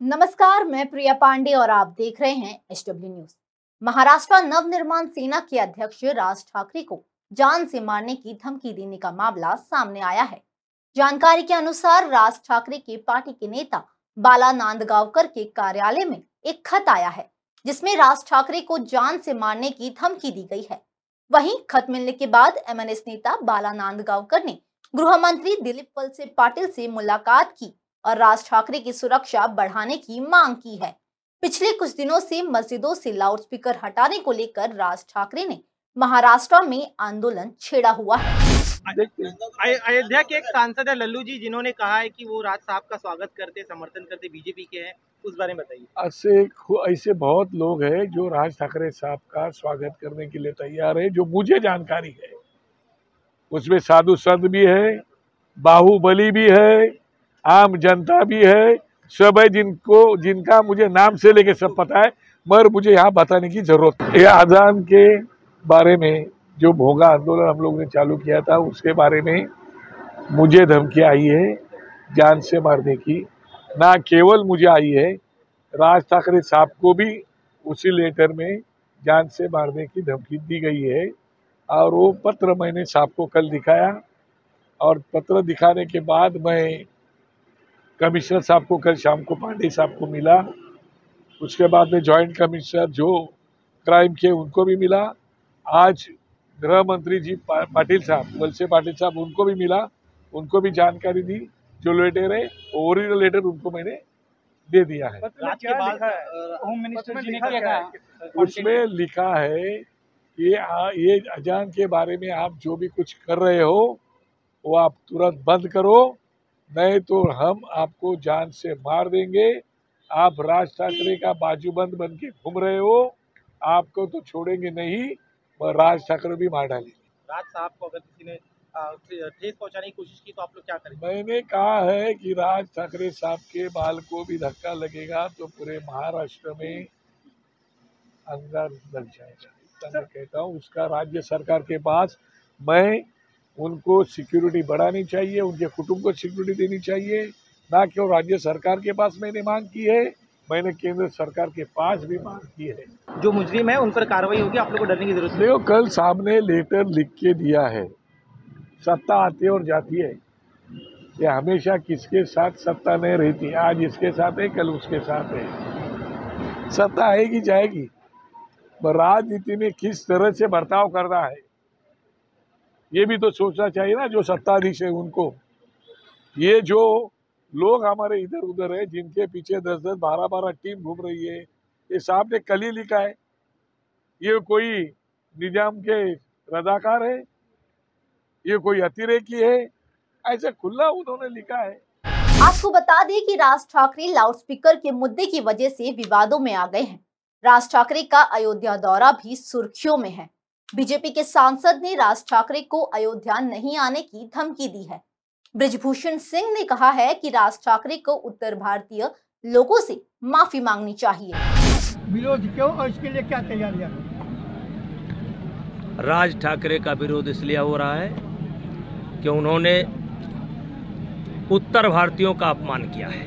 नमस्कार, मैं प्रिया पांडे और आप देख रहे हैं H W news. Maharashtra Navnirman Sena के अध्यक्ष राज ठाकरे को जान से मारने की धमकी देने का मामला सामने आया है। जानकारी के अनुसार राज ठाकरे के पार्टी के नेता बाला नांदगांवकर के कार्यालय में एक खत आया है, जिसमें राज ठाकरे को जान से मारने की धमकी दी गई है। वहीं खत मिलने के बाद एमएनएस नेता बाला नांदगांवकर ने गृह मंत्री दिलीप वलसे पाटिल से मुलाकात की। और राज ठाकरे की सुरक्षा बढ़ाने की मांग की है। पिछले कुछ दिनों से मस्जिदों से लाउडस्पीकर हटाने को लेकर राज ठाकरे ने महाराष्ट्र में आंदोलन छेड़ा हुआ है। अयोध्या के एक सांसद है लल्लू जी जिन्होंने कहा है कि वो राज साहब का स्वागत करते समर्थन करते बीजेपी के हैं उस बारे में बताइए। ऐसे ऐसे बहुत लोग हैं जो राज ठाकरे साहब का स्वागत करने के लिए तैयार है जो मुझे जानकारी है। उसमें साधु संत भी है बाहुबली भी है आम जनता भी है, सब है जिनको, जिनका मुझे नाम से लेके सब पता है, मगर मुझे यहाँ बताने की ज़रूरत ये आजान के बारे में जो भोगा आंदोलन हम लोग ने चालू किया था, उसके बारे में मुझे धमकी आई है, जान से मारने की। ना केवल मुझे आई है, राज ठाकरे साहब को भी उसी लेटर में जान से मारने की धमकी दी गई है, और वो पत्र मैंने साहब को कल दिखाया, और पत्र दिखाने के बाद मैं कमिश्नर साहब को कल शाम को पांडे साहब को मिला। उसके बाद में जॉइंट कमिश्नर जो क्राइम के उनको भी मिला। आज गृह मंत्री जी पाटिल साहब वलसे पाटिल साहब उनको भी मिला। उनको भी जानकारी दी जो लेटर है ओरिजिनल लेटर उनको मैंने दे दिया है। राज के बाद होम मिनिस्टर जी ने क्या कहा उसमें लिखा है कि ये अजान के बारे में आप जो भी कुछ कर रहे हो वो आप तुरंत बंद करो। नहीं तो हम आपको जान से मार देंगे। आप राज ठाकरे का बाजूबंद बन के घूम रहे हो आपको तो छोड़ेंगे नहीं और राज ठाकरे भी मार डालेंगे। राज साहब को अगर किसी ने ठेस पहुँचाने की कोशिश की तो आप लोग क्या करेंगे? मैंने कहा है कि राज ठाकरे साहब के बाल को भी धक्का लगेगा तो पूरे महाराष्ट्र में अंदर लग जाएगा। इतना मैं कहता हूँ उसका राज्य सरकार के पास मैं उनको सिक्योरिटी बढ़ानी चाहिए उनके कुटुंब को सिक्योरिटी देनी चाहिए। ना केवल राज्य सरकार के पास मैंने मांग की है मैंने केंद्र सरकार के पास भी मांग की है। जो मुजरिम है उन पर कार्रवाई होगी आप लोग को डरने की ज़रूरत नहीं। देखो कल सामने लेटर लिख के दिया है सत्ता आती है और जाती है। ये हमेशा किसके साथ सत्ता नहीं रहती? आज इसके साथ है कल उसके साथ है। सत्ता आएगी जाएगी। पर राजनीति में किस तरह से बर्ताव करना है? ये भी तो सोचना चाहिए ना, जो सत्ताधीश है उनको। ये जो लोग हमारे इधर उधर है, जिनके पीछे दस दस बारह बारह टीम घूम रही है, ये साहब ने कल ही लिखा है। ये कोई निज़ाम के रजाकार है? ये कोई अतिरेकी है? ऐसे खुला उन्होंने लिखा है। आपको बता दें कि राज ठाकरे लाउडस्पीकर के मुद्दे की वजह से विवादों में आ गए हैं। राज ठाकरे का अयोध्या दौरा भी सुर्खियों में है। बीजेपी के सांसद ने राज ठाकरे को अयोध्या नहीं आने की धमकी दी है। ब्रिजभूषण सिंह ने कहा है कि राज ठाकरे को उत्तर भारतीय लोगों से माफ़ी मांगनी चाहिए। विरोध क्यों और इसके लिए क्या तैयारियाँ? राज ठाकरे का विरोध इसलिए हो रहा है कि उन्होंने उत्तर भारतीयों का अपमान किया है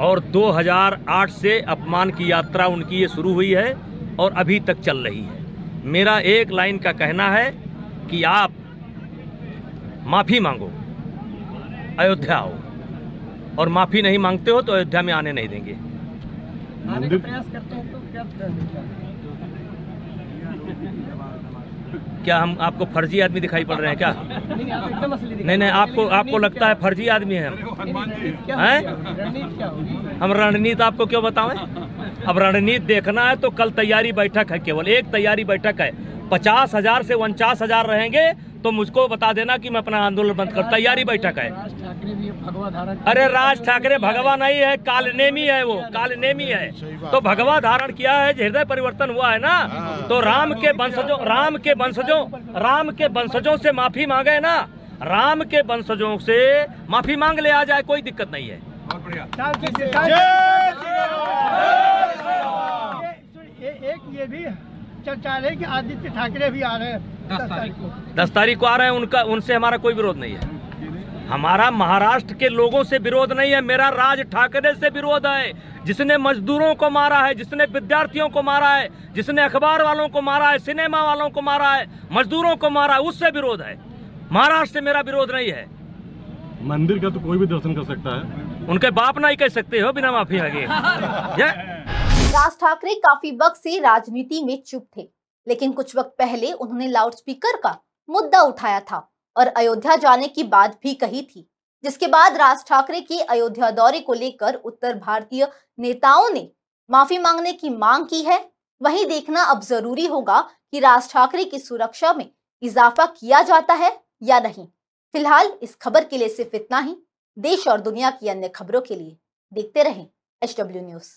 और 2008 से अपमान की यात्रा उनकी ये शुरू हुई है और अभी तक चल रही है। मेरा एक लाइन का कहना है कि आप माफ़ी मांगो अयोध्या आओ। और माफ़ी नहीं मांगते हो तो अयोध्या में आने नहीं देंगे। हैं तो क्या क्या हम आपको फर्जी आदमी दिखाई पड़ रहे हैं क्या? नहीं आप एकदम असली नहीं नहीं आपको आपको लगता है फर्जी आदमी है हम? क्या हैं? रणनीति क्या होगी? हम रणनीति आपको क्यों बताएँ? अब रणनीति देखना है तो कल तैयारी बैठक है केवल। एक तैयारी बैठक है। पचास हज़ार से उनचास हज़ार रहेंगे तो मुझको बता देना कि मैं अपना आंदोलन बंद कर तैयारी बैठक है। राज ठाकरे भी भगवा धारण अरे राज ठाकरे भगवा नहीं है कालनेमी है वो कालनेमी है। तो भगवा धारण किया है हृदय परिवर्तन हुआ है ना तो राम के वंशजों राम के वंशजों राम के वंशजों से माफ़ी मांगे ना। राम के वंशजों से माफ़ी मांग ले आ जाए कोई दिक्कत नहीं है। ये- भी चर्चा रही कि आदित्य ठाकरे भी आ रहे हैं दस तारीख को। दस तारीख को आ रहे हैं उनका उनसे हमारा कोई विरोध नहीं है। हमारा महाराष्ट्र के लोगों से विरोध नहीं है मेरा राज ठाकरे से विरोध है। जिसने मजदूरों को मारा है जिसने विद्यार्थियों को मारा है जिसने अखबार वालों को मारा है सिनेमा वालों को मारा है मजदूरों को मारा है उससे विरोध है। महाराष्ट्र से मेरा विरोध नहीं है। मंदिर का तो कोई भी दर्शन कर सकता है। उनके बाप ना ही कह सकते हो बिना माफ़ी मांगे जय राज ठाकरे काफ़ी वक्त से राजनीति में चुप थे, लेकिन कुछ वक्त पहले उन्होंने लाउडस्पीकर का मुद्दा उठाया था और अयोध्या जाने की बात भी कही थी, जिसके बाद राज ठाकरे के अयोध्या दौरे को लेकर उत्तर भारतीय नेताओं ने माफ़ी मांगने की मांग की है। वहीं देखना अब ज़रूरी होगा कि राज ठाकरे की सुरक्षा में इजाफा किया जाता है या नहीं। फ़िलहाल इस खबर के लिए सिर्फ़ इतना ही। देश और दुनिया की अन्य खबरों के लिए देखते रहें एच न्यूज़।